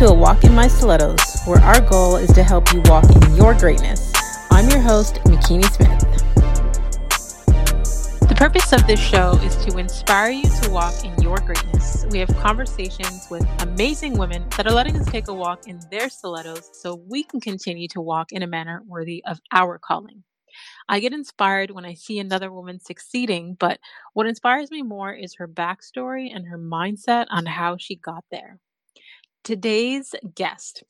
To A Walk in My Stilettos, where our goal is to help you walk in your greatness. I'm your host, Makini Smith. The purpose of this show is to inspire you to walk in your greatness. We have conversations with amazing women that are letting us take a walk in their stilettos so we can continue to walk in a manner worthy of our calling. I get inspired when I see another woman succeeding, but what inspires me more is her backstory and her mindset on how she got there today's guest.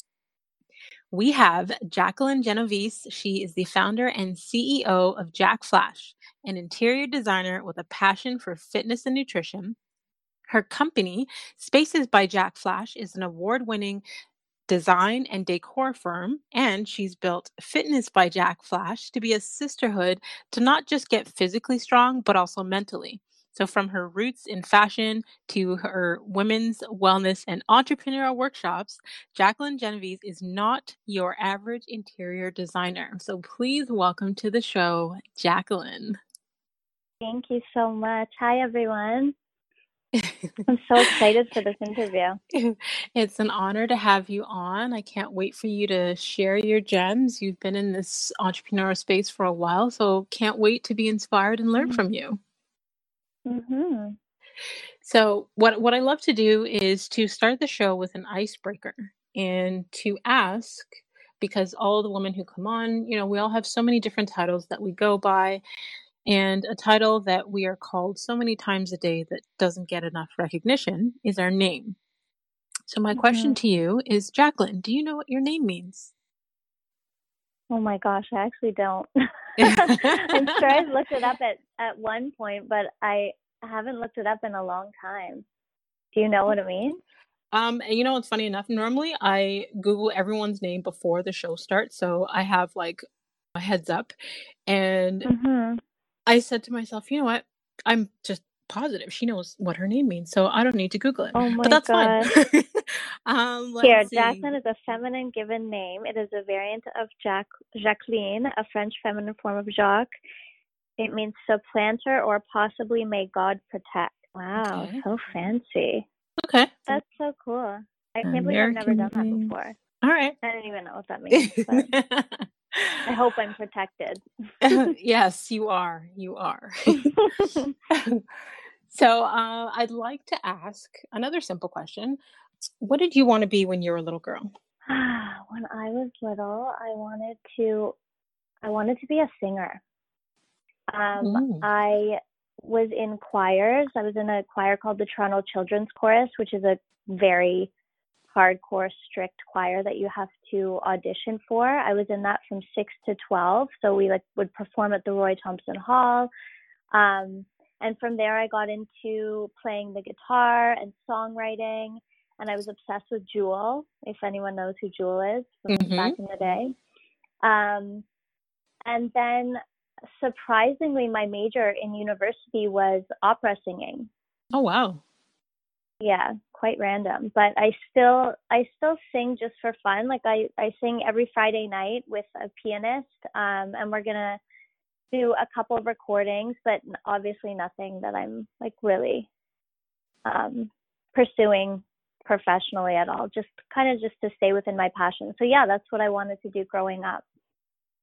We have Jaclyn Genovese. She is the founder and CEO of Jacflash, an interior designer with a passion for fitness and nutrition. Her company, Spaces by Jacflash, is an award winning design and decor firm, and she's built Fitness by Jacflash to be a sisterhood to not just get physically strong, but also mentally. So, from her roots in fashion to her women's wellness and entrepreneurial workshops, Jaclyn Genovese is not your average interior designer. So, please welcome to the show, Jaclyn. Thank you so much. Hi, everyone. I'm so excited for this interview. It's an honor to have you on. I can't wait for you to share your gems. You've been in this entrepreneurial space for a while, so can't wait to be inspired and learn mm-hmm. from you. Mm-hmm. So what what I love to do is to start the show with an icebreaker and to ask because all the women who come on, you know, we all have so many different titles that we go by and a title that we are called so many times a day that doesn't get enough recognition is our name. So my mm-hmm. question to you is Jaclyn, do you know what your name means? Oh my gosh, I actually don't. I'm sure I've looked it up at, at one point, but I haven't looked it up in a long time. Do you know what it means? Um, and you know, it's funny enough. Normally, I Google everyone's name before the show starts, so I have like a heads up. And mm-hmm. I said to myself, you know what? I'm just positive she knows what her name means, so I don't need to Google it. Oh my but that's God. fine. um, Here, see. Jaclyn is a feminine given name. It is a variant of Jack- Jacqueline, a French feminine form of Jacques. It means supplanter or possibly may God protect. Wow, okay. so fancy. Okay. That's so cool. I can't believe I've never done that before. All right. I don't even know what that means. I hope I'm protected. yes, you are. You are. so, uh, I'd like to ask another simple question. What did you want to be when you were a little girl? when I was little, I wanted to I wanted to be a singer. Um, mm. I was in choirs. I was in a choir called the Toronto Children's Chorus, which is a very hardcore, strict choir that you have to audition for. I was in that from six to twelve, so we like would perform at the Roy Thomson Hall. Um, and from there, I got into playing the guitar and songwriting. And I was obsessed with Jewel, if anyone knows who Jewel is from mm-hmm. back in the day. Um, and then surprisingly, my major in university was opera singing. Oh wow! Yeah, quite random, but I still I still sing just for fun. Like I I sing every Friday night with a pianist, um, and we're gonna do a couple of recordings, but obviously nothing that I'm like really um, pursuing professionally at all. Just kind of just to stay within my passion. So yeah, that's what I wanted to do growing up.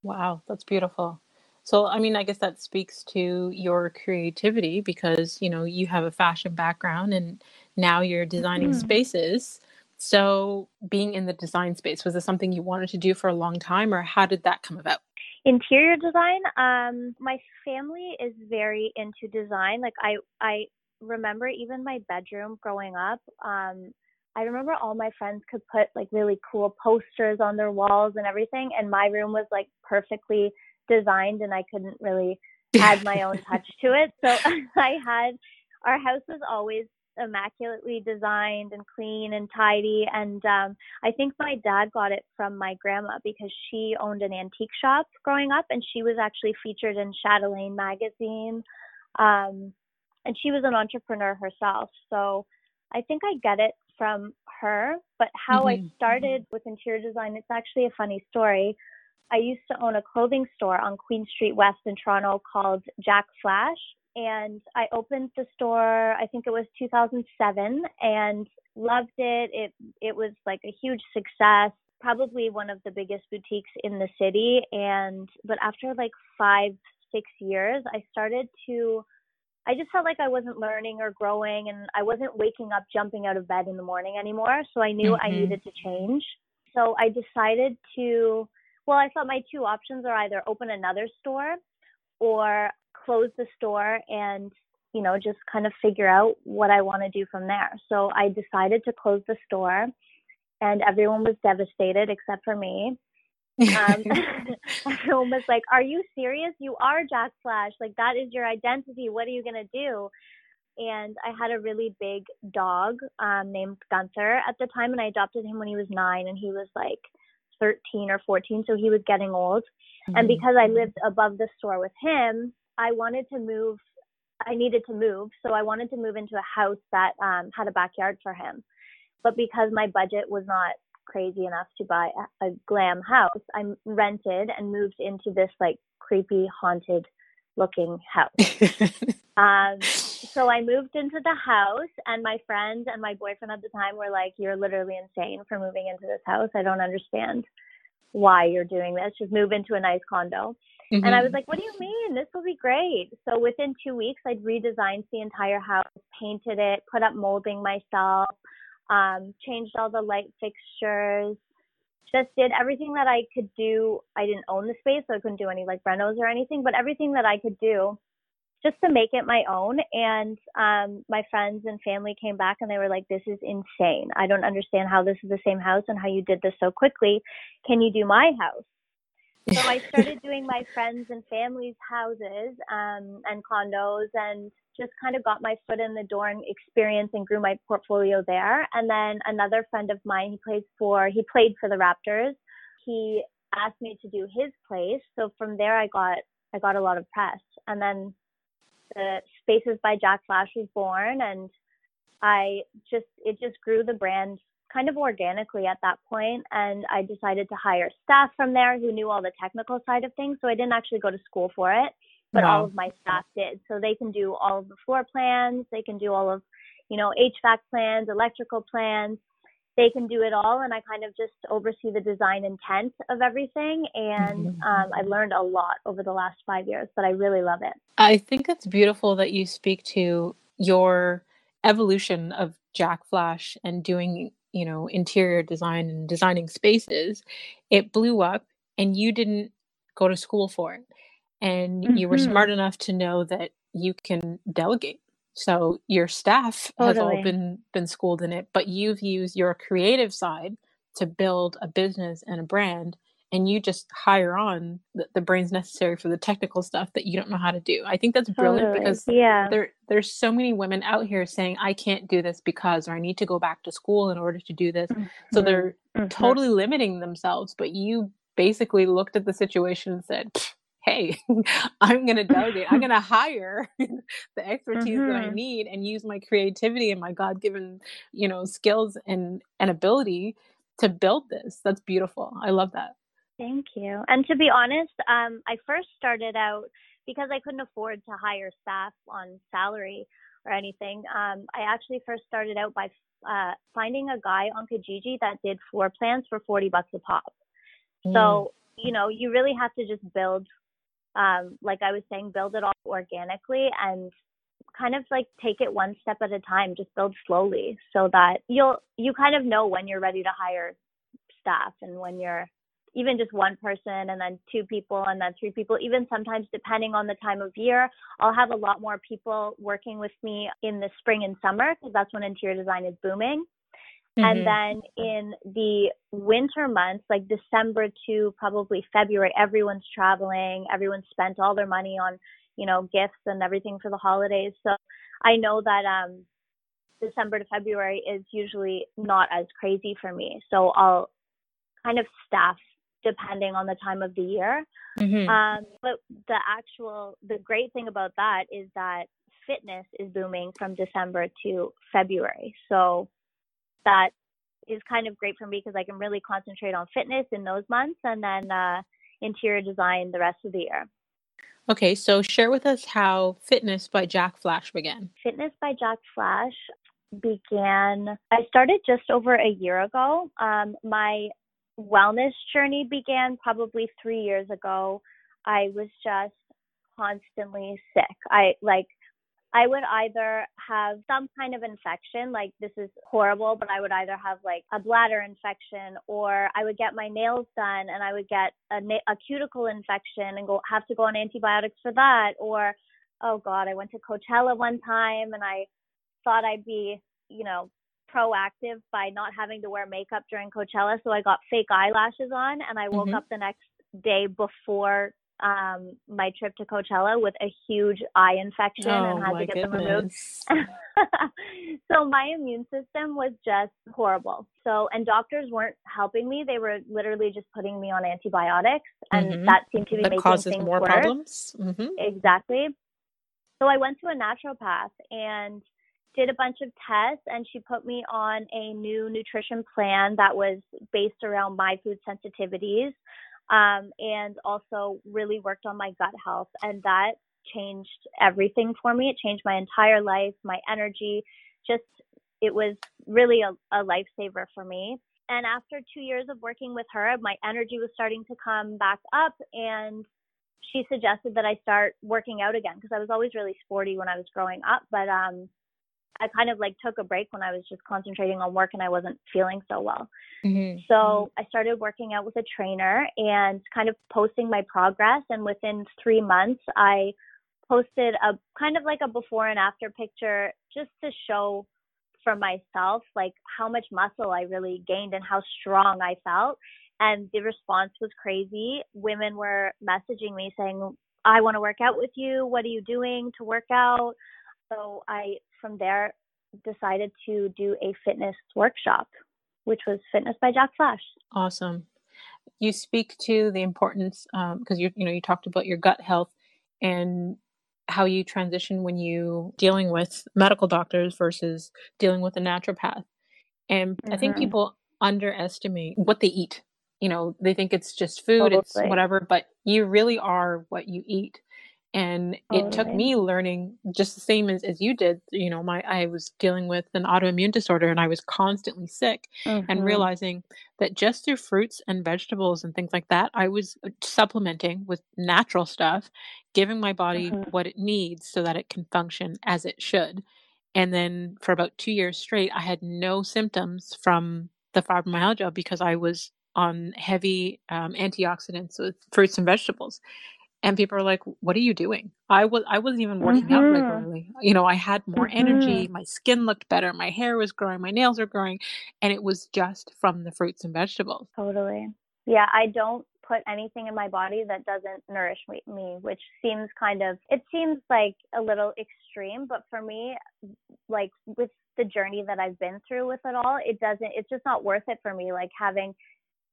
Wow, that's beautiful. So, I mean, I guess that speaks to your creativity because, you know, you have a fashion background and now you're designing mm-hmm. spaces. So, being in the design space, was this something you wanted to do for a long time or how did that come about? Interior design, um, my family is very into design. Like, I, I remember even my bedroom growing up. Um, I remember all my friends could put like really cool posters on their walls and everything, and my room was like perfectly designed and I couldn't really add my own touch to it. So I had our house was always immaculately designed and clean and tidy. And um I think my dad got it from my grandma because she owned an antique shop growing up and she was actually featured in Chatelaine magazine. Um and she was an entrepreneur herself. So I think I get it from her. But how mm-hmm. I started with interior design it's actually a funny story. I used to own a clothing store on Queen Street West in Toronto called Jack Flash. And I opened the store, I think it was 2007. And loved it. It it was like a huge success, probably one of the biggest boutiques in the city. And but after like five six years, I started to. I just felt like I wasn't learning or growing, and I wasn't waking up, jumping out of bed in the morning anymore. So I knew mm-hmm. I needed to change. So I decided to. Well, I thought my two options are either open another store or close the store and you know, just kind of figure out what I want to do from there. So I decided to close the store, and everyone was devastated except for me. um, everyone was like, "Are you serious? You are Jack Flash. Like that is your identity. What are you gonna do?" And I had a really big dog um, named Gunther at the time, and I adopted him when he was nine, and he was like 13 or 14, so he was getting old. Mm-hmm. And because I lived above the store with him, I wanted to move I needed to move, so I wanted to move into a house that um, had a backyard for him. But because my budget was not crazy enough to buy a, a glam house, I rented and moved into this like creepy haunted looking house. um, so I moved into the house, and my friends and my boyfriend at the time were like, "You're literally insane for moving into this house. I don't understand why you're doing this. Just move into a nice condo." Mm-hmm. And I was like, what do you mean? This will be great. So within two weeks, I'd redesigned the entire house, painted it, put up molding myself, um, changed all the light fixtures, just did everything that I could do. I didn't own the space, so I couldn't do any like renos or anything, but everything that I could do just to make it my own. And um, my friends and family came back and they were like, this is insane. I don't understand how this is the same house and how you did this so quickly. Can you do my house? So I started doing my friends and family's houses um, and condos and just kind of got my foot in the door and experience and grew my portfolio there. And then another friend of mine, he plays for, he played for the Raptors. He asked me to do his place. So from there, I got, I got a lot of press. And then the Spaces by Jacflash was born and I just, it just grew the brand kind of organically at that point and I decided to hire staff from there who knew all the technical side of things. So I didn't actually go to school for it, but wow. all of my staff did. So they can do all of the floor plans, they can do all of, you know, HVAC plans, electrical plans. They can do it all, and I kind of just oversee the design intent of everything. And mm-hmm. um, I learned a lot over the last five years, but I really love it. I think it's beautiful that you speak to your evolution of Jacflash and doing you know interior design and designing spaces it blew up and you didn't go to school for it and mm-hmm. you were mm-hmm. smart enough to know that you can delegate so your staff totally. has all been been schooled in it but you've used your creative side to build a business and a brand and you just hire on the, the, brains necessary for the technical stuff that you don't know how to do. I think that's brilliant totally. because yeah. there there's so many women out here saying I can't do this because or I need to go back to school in order to do this. Mm-hmm. So they're mm-hmm. totally limiting themselves, but you basically looked at the situation and said, "Hey, I'm going to delegate. I'm going to hire the expertise mm-hmm. that I mm-hmm. need and use my creativity and my God-given, you know, skills and and ability to build this. That's beautiful. I love that. Thank you. And to be honest, um, I first started out because I couldn't afford to hire staff on salary or anything. Um, I actually first started out by uh, finding a guy on Kijiji that did floor plans for 40 bucks a pop. Mm. So, you know, you really have to just build, um, like I was saying, build it all organically and kind of like take it one step at a time, just build slowly so that you'll, you kind of know when you're ready to hire staff and when you're even just one person and then two people and then three people, even sometimes depending on the time of year, I'll have a lot more people working with me in the spring and summer because that's when interior design is booming. Mm-hmm. And then in the winter months, like December to probably February, everyone's traveling, everyone's spent all their money on, you know, gifts and everything for the holidays. So I know that um December to February is usually not as crazy for me. So I'll kind of staff depending on the time of the year. Mm-hmm. Um, but the actual, the great thing about that is that fitness is booming from December to February. So that is kind of great for me because I can really concentrate on fitness in those months and then uh, interior design the rest of the year. Okay, so share with us how Fitness by Jacflash began. Fitness by Jack Flash began, I started just over a year ago. Um, my wellness journey began probably three years ago. I was just constantly sick. I like I would either have some kind of infection, like this is horrible, but I would either have like a bladder infection or I would get my nails done and I would get a, a cuticle infection and go have to go on antibiotics for that or oh god, I went to Coachella one time and I thought I'd be, you know, proactive by not having to wear makeup during Coachella, so I got fake eyelashes on and I woke mm-hmm. up the next day before um my trip to Coachella with a huge eye infection oh, and had to get goodness. them removed. so my immune system was just horrible. So and doctors weren't helping me. They were literally just putting me on antibiotics and mm-hmm. that seemed to be that making causes things more worse. problems. Mm-hmm. Exactly. So I went to a naturopath and did a bunch of tests and she put me on a new nutrition plan that was based around my food sensitivities um, and also really worked on my gut health and that changed everything for me. It changed my entire life my energy just it was really a, a lifesaver for me. And after two years of working with her my energy was starting to come back up and she suggested that I start working out again because I was always really sporty when I was growing up, but um I kind of like took a break when I was just concentrating on work and I wasn't feeling so well. Mm-hmm. So. I started working out with a trainer and kind of posting my progress. And within three months, I posted a kind of like a before and after picture just to show for myself like how much muscle I really gained and how strong I felt and the response was crazy. Women were messaging me saying, I want to work out with you. What are you doing to work out? So I, from there, decided to do a fitness workshop, which was Fitness by Jacflash. Awesome. You speak to the importance because um, you you know you talked about your gut health and how you transition when you dealing with medical doctors versus dealing with a naturopath. And mm-hmm. I think mm-hmm. people underestimate what they eat you know they think it's just food totally. it's whatever but you really are what you eat and totally. it took me learning just the same as, as you did you know my i was dealing with an autoimmune disorder and i was constantly sick mm-hmm. and realizing that just through fruits and vegetables and things like that i was uh, supplementing with natural stuff giving my body mm-hmm. what it needs so that it can function as it should and then for about two years straight i had no symptoms from the fibromyalgia because i was on heavy um, antioxidants with fruits and vegetables and people are like what are you doing i was i wasn't even working mm-hmm. out regularly you know i had more mm-hmm. energy my skin looked better my hair was growing my nails are growing and it was just from the fruits and vegetables totally yeah i don't put anything in my body that doesn't nourish me, which seems kind of it seems like a little extreme but for me like with the journey that I've been through with it all it doesn't it's just not worth it for me like having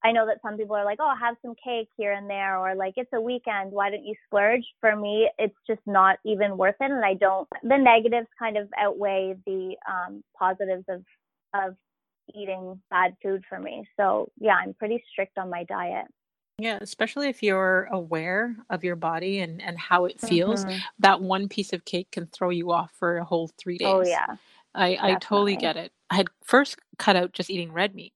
I know that some people are like, oh, have some cake here and there, or like, it's a weekend, why don't you splurge? For me, it's just not even worth it. And I don't, the negatives kind of outweigh the um, positives of, of eating bad food for me. So yeah, I'm pretty strict on my diet. Yeah, especially if you're aware of your body and, and how it feels, mm-hmm. that one piece of cake can throw you off for a whole three days. Oh, yeah. I, I totally get it. I had first cut out just eating red meat.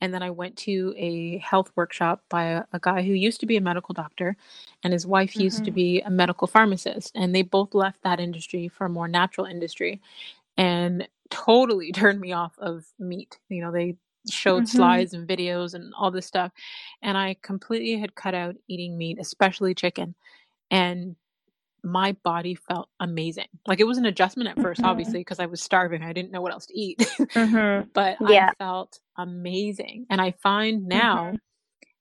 And then I went to a health workshop by a, a guy who used to be a medical doctor, and his wife used to mm-hmm. be a medical pharmacist. And they both left that industry for a more natural industry and totally turned me off of meat. You know, they showed Mm-hmm. slides and videos and all this stuff. And I completely had cut out eating meat, especially chicken. And my body felt amazing. Like it was an adjustment at 1st mm-hmm. obviously, because I was starving. I didn't know what else to eat. mm-hmm. But yeah. I felt amazing. And I find now mm-hmm.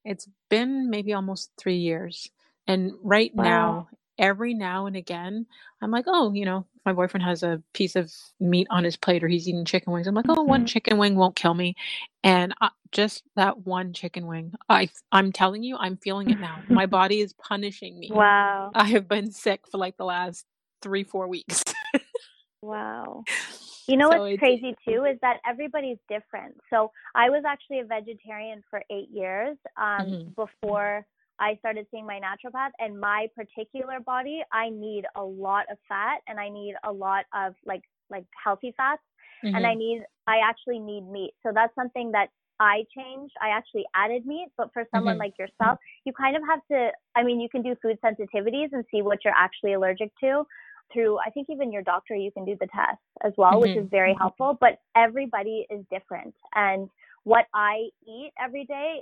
it's been maybe almost three years. And right wow. now, every now and again, I'm like, oh, you know, my boyfriend has a piece of meat on his plate or he's eating chicken wings. I'm like, oh, one mm-hmm. chicken wing won't kill me. And I, just that one chicken wing, I, I'm telling you, I'm feeling it now. my body is punishing me. Wow. I have been sick for like the last three, four weeks. wow. You know so what's crazy too is that everybody's different. So I was actually a vegetarian for eight years um, mm-hmm. before I started seeing my naturopath and my particular body, I need a lot of fat and I need a lot of like like healthy fats. mm-hmm. and I mm-hmm. need I actually need meat. So that's something that I changed. I actually added meat, but for someone mm-hmm. like yourself, you kind of have to I mean, you can do food sensitivities and see what you're actually allergic to through I think even your doctor you can do the test as well, mm-hmm. which is very mm-hmm. helpful, but everybody is different and what I eat every day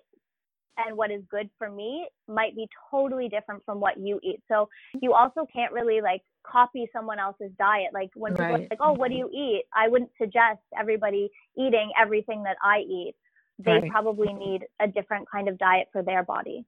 and what is good for me might be totally different from what you eat. So you also can't really like copy someone else's diet. Like when people right. are like, "Oh, what do you eat?" I wouldn't suggest everybody eating everything that I eat. They right. probably need a different kind of diet for their body.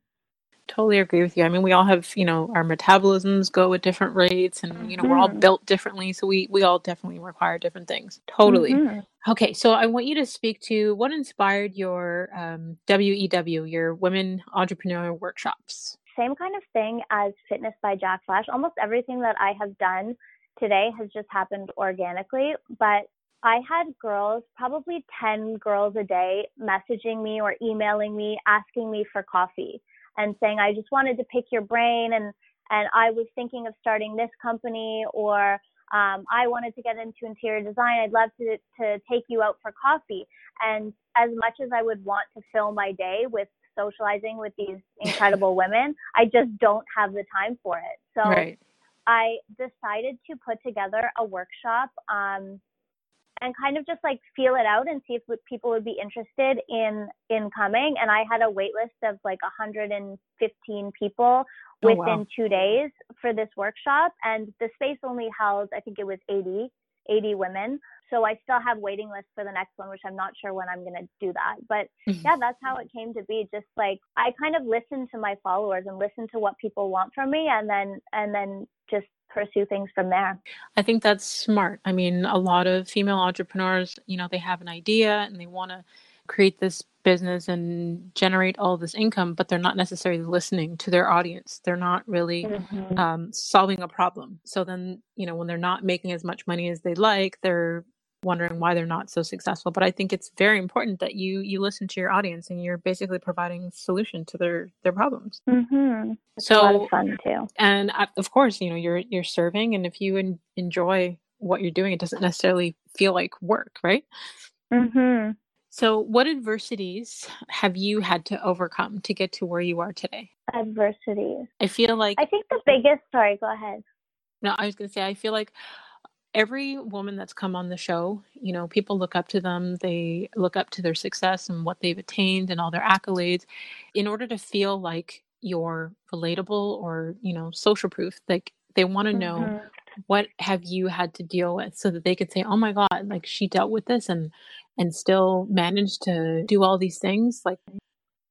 Totally agree with you. I mean, we all have, you know, our metabolisms go at different rates and, you know, mm-hmm. we're all mm-hmm. built differently. So we, we all definitely require different things. Totally. Mm-hmm. Okay. So I want you to speak to what inspired your um, WEW, your Women Entrepreneur Workshops. Same kind of thing as Fitness by Jacflash. Almost everything that I have done today has just happened organically, but I had girls, probably 10 girls a day, messaging me or emailing me, asking me for coffee and saying, I just wanted to pick your brain and, and I was thinking of starting this company or um, I wanted to get into interior design. I'd love to, to take you out for coffee. And as much as I would want to fill my day with socializing with these incredible women, I just don't have the time for it. So right. I decided to put together a workshop um, and kind of just like feel it out and see if people would be interested in in coming. And i had a wait list of like 115 people within oh, wow. two days for this workshop. And the space only held i think it was 80 80 women so i still have waiting lists for the next one which i'm not sure when i'm going to do that but mm-hmm. yeah that's how it came to be just like i kind of listen to my followers and listen to what people want from me and then and then just pursue things from there. I think that's smart. I mean, a lot of female entrepreneurs, you know, they have an idea and they want to create this business and generate all this income, but they're not necessarily listening to their audience. They're not really mm-hmm. um, solving a problem. So then, you know, when they're not making as much money as they'd like, they're wondering why they're not so successful but i think it's very important that you you listen to your audience and you're basically providing solution to their their problems. Mm-hmm. so a lot of fun too. and of course you know you're you're serving and if you en- enjoy what you're doing it doesn't necessarily feel like work right? Mm-hmm. so what adversities have you had to overcome to get to where you are today? Adversities. I feel like i think the biggest sorry go ahead. No i was going to say i feel like every woman that's come on the show, you know, people look up to them. They look up to their success and what they've attained and all their accolades. In order to feel like you're relatable or, you know, social proof, like they want to know mm-hmm. what have you had to deal with so that they could say, "Oh my god, like she dealt with this and and still managed to do all these things." Like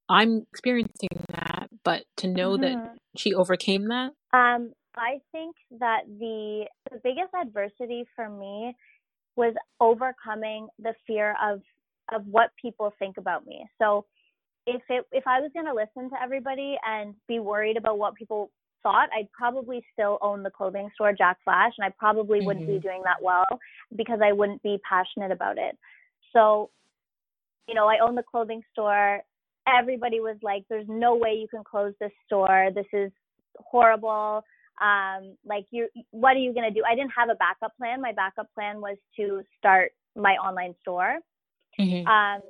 I'm experiencing that, but to know mm-hmm. that she overcame that. Um I think that the the biggest adversity for me was overcoming the fear of of what people think about me. So if it if I was going to listen to everybody and be worried about what people thought, I'd probably still own the clothing store Jacflash and I probably mm-hmm. wouldn't be mm-hmm. doing that well because I wouldn't be passionate about it. So, you know, I own the clothing store. Everybody was like there's no way you can close this store. This is horrible um, like you what are you going to do? I didn't have a backup plan. My backup plan was to start my online store. Mm-hmm. um,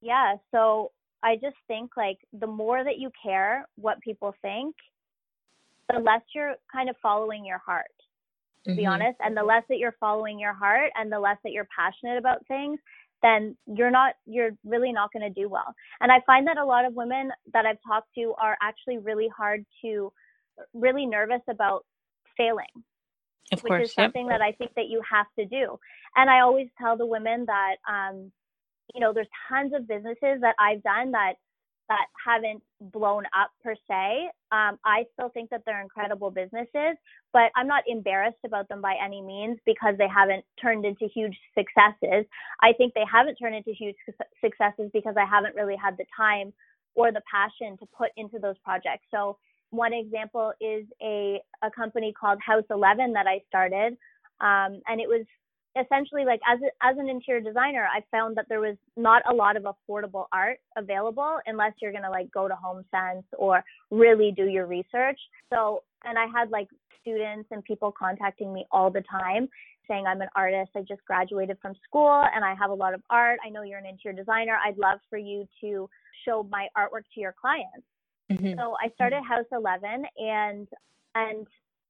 yeah so i just think like the more that you care what people think the less you're kind of following your heart to mm-hmm. be honest. And the less that you're following your heart and the less that you're passionate about things then you're not you're really not going to do well. And i find that a lot of women that i've talked to are actually really hard to really nervous about failing. Of which course, is something yep. that I think that you have to do. And I always tell the women that um, you know, there's tons of businesses that I've done that that haven't blown up per se. Um, I still think that they're incredible businesses, but I'm not embarrassed about them by any means because they haven't turned into huge successes. I think they haven't turned into huge successes because I haven't really had the time or the passion to put into those projects. So one example is a, a company called House 11 that I started. Um, and it was essentially like as, a, as an interior designer, I found that there was not a lot of affordable art available unless you're going to like go to Home Sense or really do your research. So, and I had like students and people contacting me all the time saying, I'm an artist. I just graduated from school and I have a lot of art. I know you're an interior designer. I'd love for you to show my artwork to your clients. Mm-hmm. So I started House 11 and, and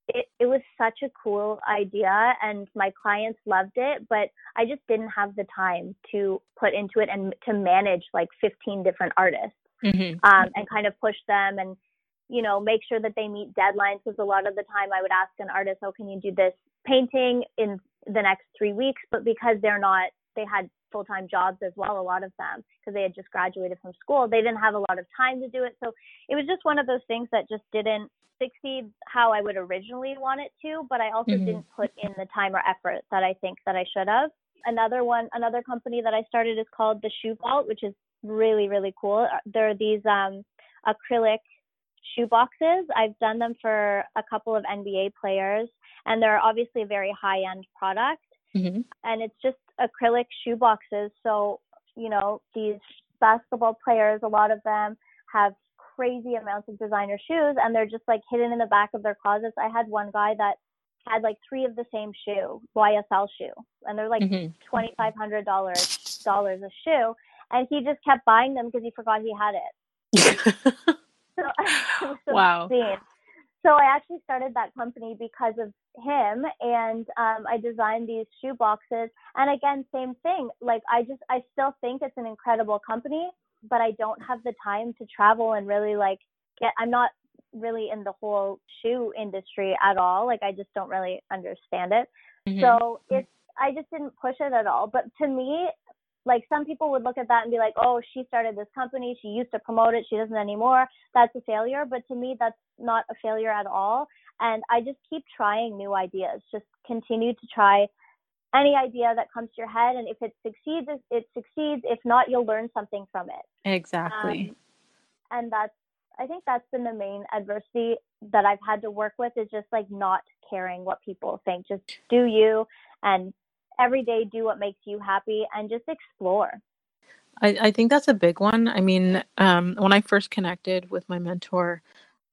it, it was such a cool idea and my clients loved it, but I just didn't have the time to put into it and to manage like 15 different artists mm-hmm. um, and kind of push them and, you know, make sure that they meet deadlines. Because a lot of the time I would ask an artist, oh, can you do this painting in the next three weeks? But because they're not, they had full time jobs as well, a lot of them, because they had just graduated from school, they didn't have a lot of time to do it. So it was just one of those things that just didn't succeed how I would originally want it to, but I also mm-hmm. didn't put in the time or effort that I think that I should have. Another one, another company that I started is called the Shoe Vault, which is really, really cool. There are these um, acrylic shoe boxes. I've done them for a couple of NBA players, and they're obviously a very high end product. Mm-hmm. And it's just acrylic shoe boxes. So, you know, these basketball players, a lot of them have crazy amounts of designer shoes and they're just like hidden in the back of their closets. I had one guy that had like three of the same shoe, YSL shoe, and they're like mm-hmm. twenty five hundred dollars dollars a shoe, and he just kept buying them because he forgot he had it. so, so wow. Insane. So I actually started that company because of him, and um, I designed these shoe boxes. And again, same thing. Like I just, I still think it's an incredible company, but I don't have the time to travel and really like get. I'm not really in the whole shoe industry at all. Like I just don't really understand it. Mm-hmm. So it's I just didn't push it at all. But to me, like some people would look at that and be like, "Oh, she started this company. She used to promote it. She doesn't anymore. That's a failure." But to me, that's not a failure at all. And I just keep trying new ideas. Just continue to try any idea that comes to your head and if it succeeds it succeeds if not you'll learn something from it exactly um, and that's i think that's been the main adversity that i've had to work with is just like not caring what people think just do you and every day do what makes you happy and just explore i, I think that's a big one i mean um, when i first connected with my mentor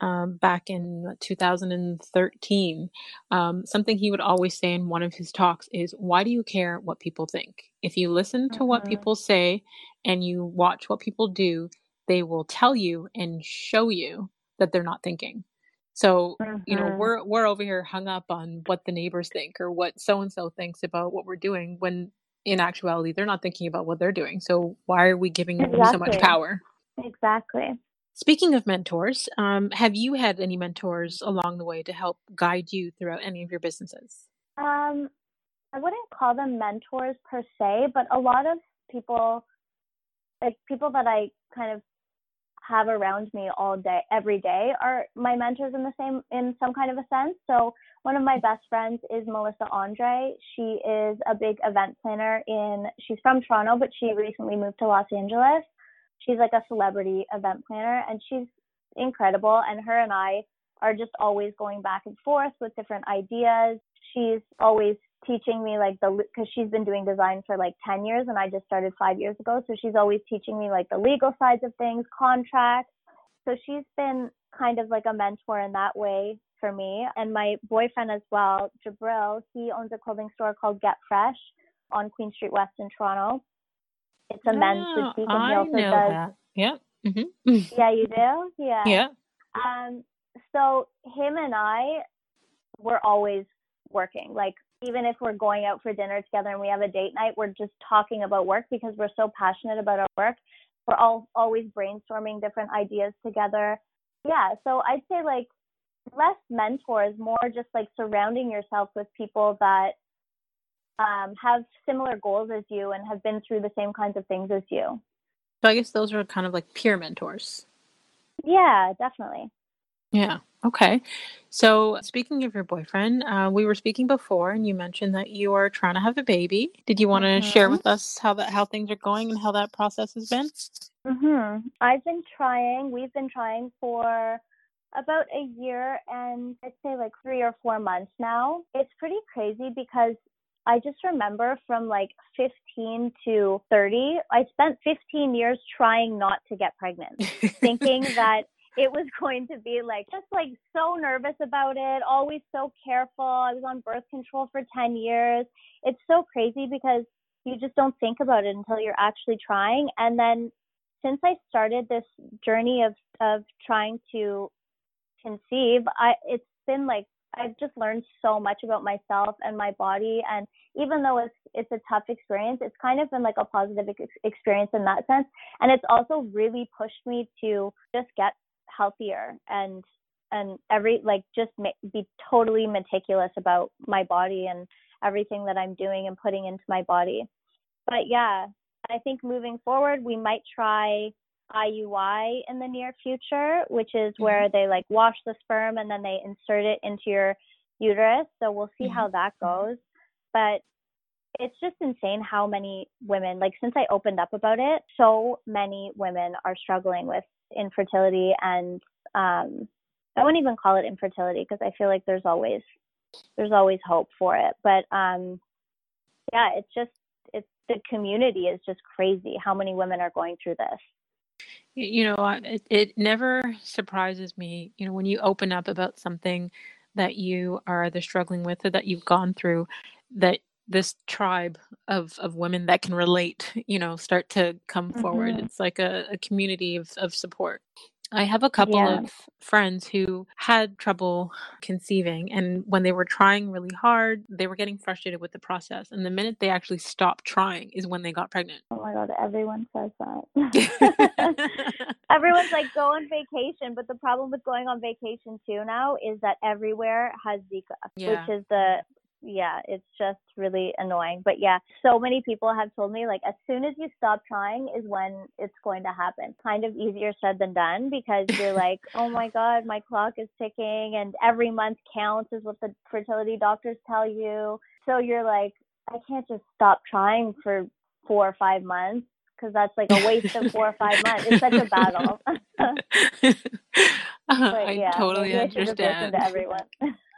um, back in 2013. Um, something he would always say in one of his talks is, Why do you care what people think? If you listen to what mm-hmm. people say and you watch what people do, they will tell you and show you that they're not thinking. So, you know, mm-hmm. we're we're over here hung up on what the neighbors think or what so and so thinks about what we're doing when in actuality they're not thinking about what they're doing. So why are we giving them so much power? Exactly. Speaking of mentors, um, have you had any mentors along the way to help guide you throughout any of your businesses? Um, I wouldn't call them mentors per se, but a lot of people, like people that I kind of have around me all day, every day, are my mentors in the same, in some kind of a sense. So one of my best friends is Melissa Andre. She is a big event planner in, she's from Toronto, but she recently moved to Los Angeles she's like a celebrity event planner and she's incredible and her and I are just always going back and forth with different ideas. She's always teaching me like the because she's been doing design for like 10 years and I just started 5 years ago so she's always teaching me like the legal sides of things, contracts. So she's been kind of like a mentor in that way for me and my boyfriend as well, Jabril, he owns a clothing store called Get Fresh on Queen Street West in Toronto. It's a men's boutique, and he also does. That. Yeah. Mm-hmm. yeah, you do. Yeah. Yeah. Um. So him and I, we're always working. Like even if we're going out for dinner together and we have a date night, we're just talking about work because we're so passionate about our work. We're all always brainstorming different ideas together. Yeah. So I'd say like less mentors, more just like surrounding yourself with people that um, have similar goals as you and have been through the same kinds of things as you. So I guess those are kind of like peer mentors. Yeah, definitely. Yeah. Okay. So speaking of your boyfriend, uh, we were speaking before, and you mentioned that you are trying to have a baby. Did you want to mm-hmm. share with us how that how things are going and how that process has been? Mhm. I've been trying. We've been trying for about a year and I'd say like three or four months now. It's pretty crazy because I just remember from like 15 to 30, I spent 15 years trying not to get pregnant, thinking that it was going to be like just like so nervous about it, always so careful. I was on birth control for 10 years. It's so crazy because you just don't think about it until you're actually trying. And then since I started this journey of of trying to conceive, I it's been like I've just learned so much about myself and my body and even though it's it's a tough experience, it's kind of been like a positive ex- experience in that sense and it's also really pushed me to just get healthier and and every like just ma- be totally meticulous about my body and everything that I'm doing and putting into my body. But yeah, I think moving forward we might try IUI in the near future, which is mm-hmm. where they like wash the sperm and then they insert it into your uterus. So we'll see mm-hmm. how that mm-hmm. goes. But it's just insane how many women, like since I opened up about it, so many women are struggling with infertility and um I wouldn't even call it infertility because I feel like there's always there's always hope for it. But um yeah, it's just it's the community is just crazy how many women are going through this. You know, it, it never surprises me, you know, when you open up about something that you are either struggling with or that you've gone through, that this tribe of, of women that can relate, you know, start to come forward. Mm-hmm. It's like a, a community of, of support. I have a couple yeah. of friends who had trouble conceiving, and when they were trying really hard, they were getting frustrated with the process. And the minute they actually stopped trying is when they got pregnant. Oh my God, everyone says that. Everyone's like, go on vacation. But the problem with going on vacation too now is that everywhere has Zika, yeah. which is the yeah, it's just really annoying. But yeah, so many people have told me like as soon as you stop trying is when it's going to happen. Kind of easier said than done because you're like, oh my God, my clock is ticking and every month counts is what the fertility doctors tell you. So you're like, I can't just stop trying for four or five months because that's like a waste of four or five months. It's such a battle. but, I yeah, totally understand. To everyone.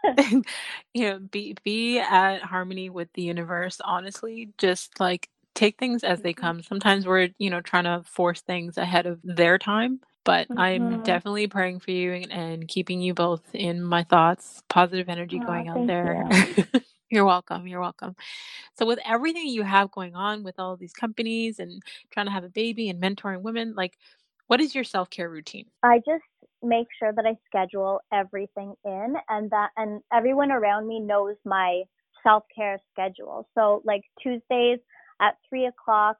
you know, be be at harmony with the universe. Honestly, just like take things as they mm-hmm. come. Sometimes we're you know trying to force things ahead of their time. But mm-hmm. I'm definitely praying for you and, and, keeping you both in my thoughts. Positive energy oh, going out there. You. You're welcome. You're welcome. So, with everything you have going on with all these companies and trying to have a baby and mentoring women, like, what is your self care routine? I just make sure that I schedule everything in and that and everyone around me knows my self care schedule. So like Tuesdays at three o'clock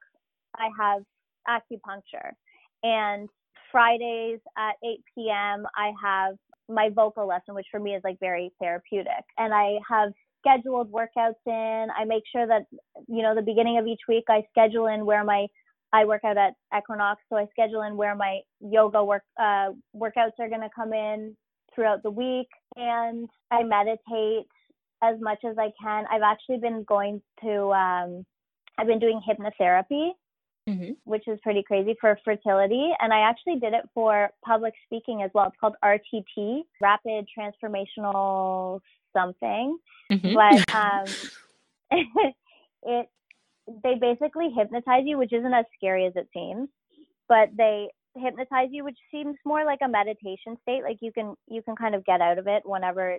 I have acupuncture and Fridays at 8 p.m. I have my vocal lesson, which for me is like very therapeutic. And I have scheduled workouts in. I make sure that, you know, the beginning of each week I schedule in where my I work out at Equinox, so I schedule in where my yoga work uh, workouts are going to come in throughout the week, and I meditate as much as I can. I've actually been going to um, I've been doing hypnotherapy, mm-hmm. which is pretty crazy for fertility, and I actually did it for public speaking as well. It's called RTT, Rapid Transformational something, mm-hmm. but um, it they basically hypnotize you, which isn't as scary as it seems, but they hypnotize you, which seems more like a meditation state. Like you can you can kind of get out of it whenever,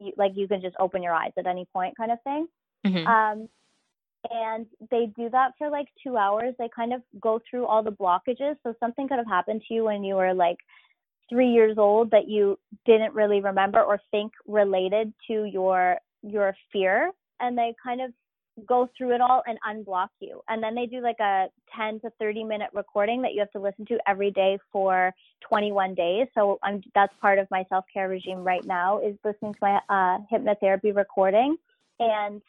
you, like you can just open your eyes at any point, kind of thing. Mm-hmm. Um, and they do that for like two hours. They kind of go through all the blockages. So something could have happened to you when you were like three years old that you didn't really remember or think related to your your fear and they kind of go through it all and unblock you. And then they do like a 10 to 30 minute recording that you have to listen to every day for 21 days. So I'm that's part of my self-care regime right now is listening to my uh, hypnotherapy recording and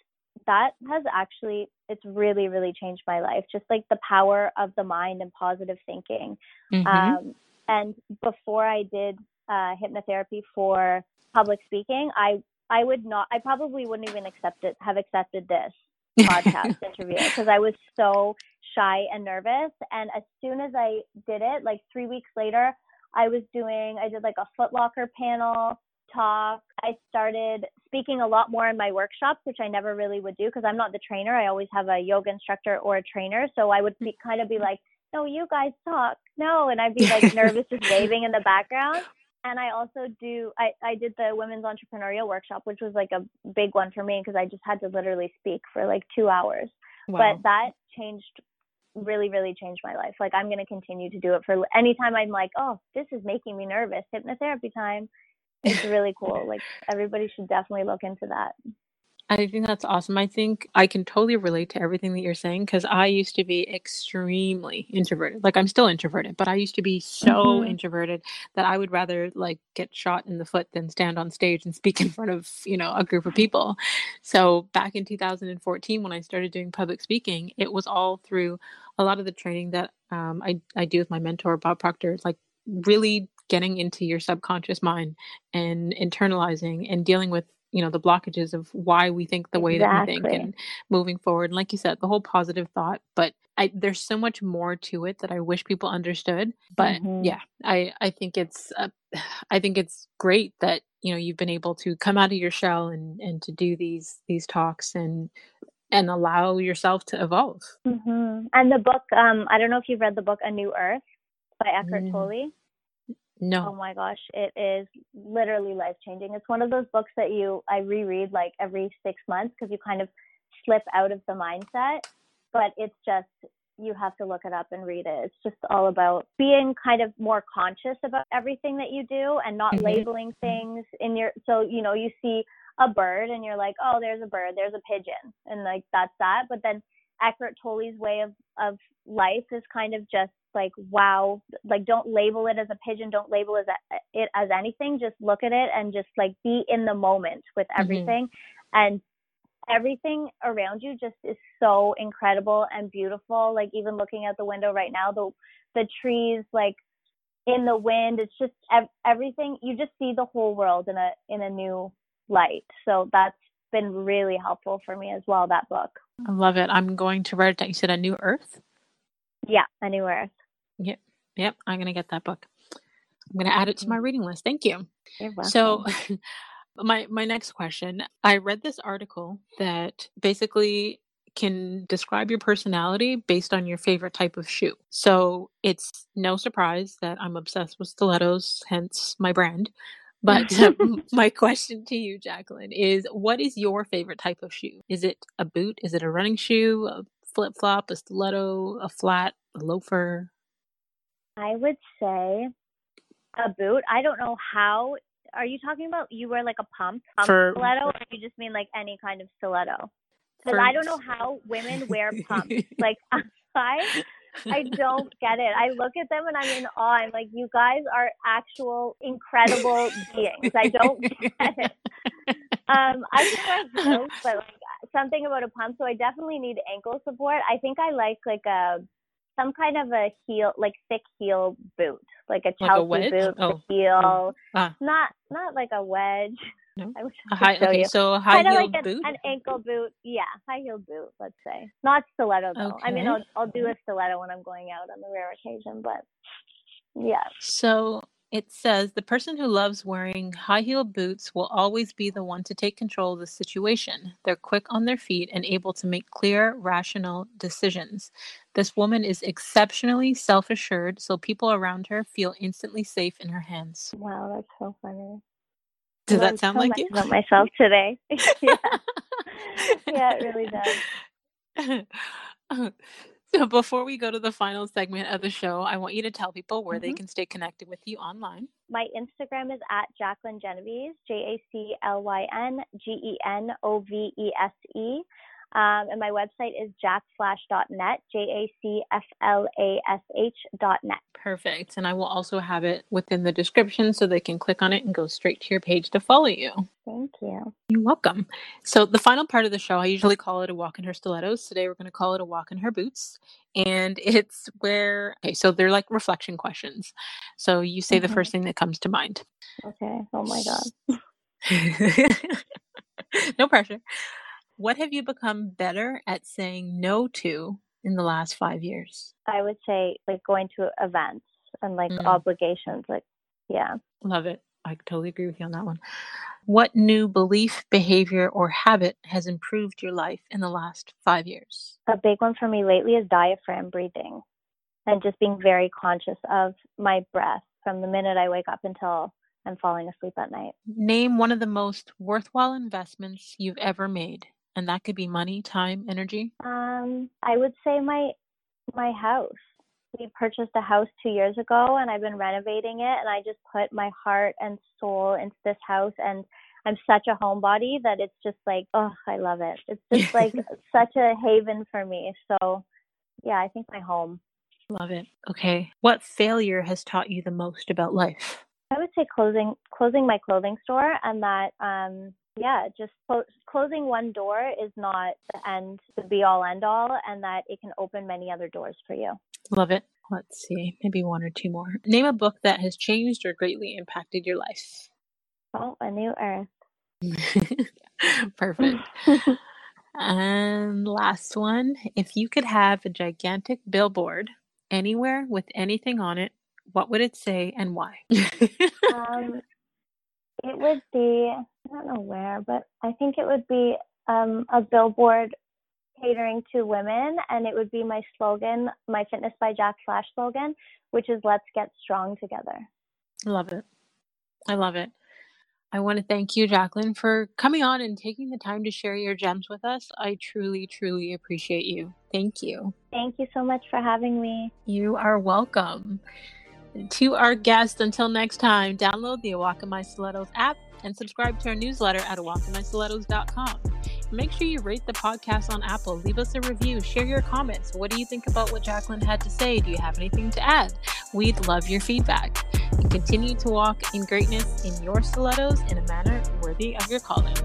that has actually it's really really changed my life just like the power of the mind and positive thinking mm-hmm. um, and before i did uh, hypnotherapy for public speaking i i would not i probably wouldn't even accept it have accepted this podcast interview because I was so shy and nervous. And as soon as I did it, like three weeks later, I was doing, I did like a Footlocker panel talk. I started speaking a lot more in my workshops, which I never really would do because I'm not the trainer. I always have a yoga instructor or a trainer. So I would be, kind of be like no, you guys talk. No. And I'd be like nervous, just waving in the background. And I also do, I, I did the women's entrepreneurial workshop, which was like a big one for me because I just had to literally speak for like two hours. Wow. But that changed really, really changed my life. Like I'm going to continue to do it for anytime I'm like, oh, this is making me nervous. Hypnotherapy time. It's really cool. Like everybody should definitely look into that. I think that's awesome. I think I can totally relate to everything that you're saying because I used to be extremely introverted. Like I'm still introverted, but I used to be so mm-hmm. introverted that I would rather like get shot in the foot than stand on stage and speak in front of, you know, a group of people. So back in 2014 when I started doing public speaking, it was all through a lot of the training that um, I, I do with my mentor, Bob Proctor, like really getting into your subconscious mind and internalizing and dealing with you know the blockages of why we think the way exactly. that we think and moving forward and like you said the whole positive thought but I, there's so much more to it that I wish people understood. But mm-hmm. yeah, I, I think it's uh, I think it's great that you know you've been able to come out of your shell and, and to do these these talks and and allow yourself to evolve. Mm-hmm. And the book, um, I don't know if you've read the book A New Earth by Eckhart mm. Tolle. No. Oh my gosh, it is literally life changing. It's one of those books that you I reread like every 6 months because you kind of slip out of the mindset, but it's just you have to look it up and read it. It's just all about being kind of more conscious about everything that you do and not mm-hmm. labeling things in your so you know you see a bird and you're like, "Oh, there's a bird, there's a pigeon." And like that's that, but then Eckhart Tolle's way of of life is kind of just like wow like don't label it as a pigeon don't label it as, it as anything. Just look at it and just like be in the moment with mm-hmm. everything. Mm-hmm. and everything around you just is so incredible and beautiful. Like even looking out the window right now the the trees like in the wind it's just ev- everything you just see the whole world in a in a new light. So that's been really helpful for me as well that book. I love it. I'm going to write it down. You said a new earth? Yeah a new earth Yep. Yep. I'm going to get that book. I'm going to add it to my mm. reading list. Thank you. So, my my next question, I read this article that basically can describe your personality based on your favorite type of shoe. So, it's no surprise that I'm obsessed with stilettos, hence my brand. But my question to you, Jaclyn, is what is your favorite type of shoe? Is it a boot? Is it a running shoe? A flip flop? A stiletto? A flat? A loafer? I would say a boot. I don't know how. Are you talking about you wear like a pump, pump For, stiletto, or you just mean like any kind of stiletto? Because I don't know how women wear pumps. like I, I don't get it. I look at them and I'm in awe. I'm like, you guys are actual incredible beings. I don't get it. Um, I wear both, but like something about a pump. So I definitely need ankle support. I think I like like a some kind of a heel, like thick heel boot, like a Chelsea like a boot, oh. heel, ah. not not like a wedge. No. I wish I high, okay, you. so high heel like boot, an, an, ankle boot. Yeah, high heel boot. Let's say not stiletto though. Okay. I mean, I'll I'll do a stiletto when I'm going out on the rare occasion, but yeah. So it says the person who loves wearing high heel boots will always be the one to take control of the situation. They're quick on their feet and able to make clear, rational decisions. This woman is exceptionally self assured, so people around her feel instantly safe in her hands. Wow, that's so funny. Does that sound so like you? About myself today. yeah. yeah, it really does. So before we go to the final segment of the show, I want you to tell people where mm-hmm. they can stay connected with you online. My Instagram is at Jaclyn Genovese, J A C L Y N G E N O V E S E. Um, and my website is jacflash.net, J A C F L A S H.net. Perfect. And I will also have it within the description so they can click on it and go straight to your page to follow you. Thank you. You're welcome. So, the final part of the show, I usually call it a walk in her stilettos. Today, we're going to call it a walk in her boots. And it's where, okay, so they're like reflection questions. So, you say mm-hmm. the first thing that comes to mind. Okay. Oh my God. no pressure. What have you become better at saying no to in the last five years? I would say like going to events and like mm. obligations. Like, yeah. Love it. I totally agree with you on that one. What new belief, behavior, or habit has improved your life in the last five years? A big one for me lately is diaphragm breathing. and just being very conscious of my breath from the minute I wake up until I'm falling asleep at night. Name one of the most worthwhile investments you've ever made, and that could be money, time, energy. Um, I would say my my house. We purchased a house two years ago, and I've been renovating it. And I just put my heart and soul into this house, and I'm such a homebody that it's just like, oh, I love it. It's just like such a haven for me. So, yeah, I think my home. Love it. Okay. What failure has taught you the most about life? I would say closing closing my clothing store and that um yeah, just clo- closing one door is not the end, the be all end all, and that it can open many other doors for you. Love it. Let's see, maybe one or two more. Name a book that has changed or greatly impacted your life. Oh, A New Earth. Perfect. and last one. If you could have a gigantic billboard anywhere with anything on it, what would it say and why? um, it would be, I don't know where, but I think it would be um, a billboard catering to women, and it would be my slogan, my Fitness by Jack Flash slogan, which is Let's Get Strong Together. I love it. I love it. I want to thank you, Jaclyn, for coming on and taking the time to share your gems with us. I truly, truly appreciate you. Thank you. Thank you so much for having me. You are welcome. To our guests, until next time, download the A Walk In My Stilettos app and subscribe to our newsletter at awalkinmystilettos.com. Make sure you rate the podcast on Apple. Leave us a review. Share your comments. What do you think about what Jaclyn had to say? Do you have anything to add? We'd love your feedback. And continue to walk in greatness in your stilettos in a manner worthy of your calling.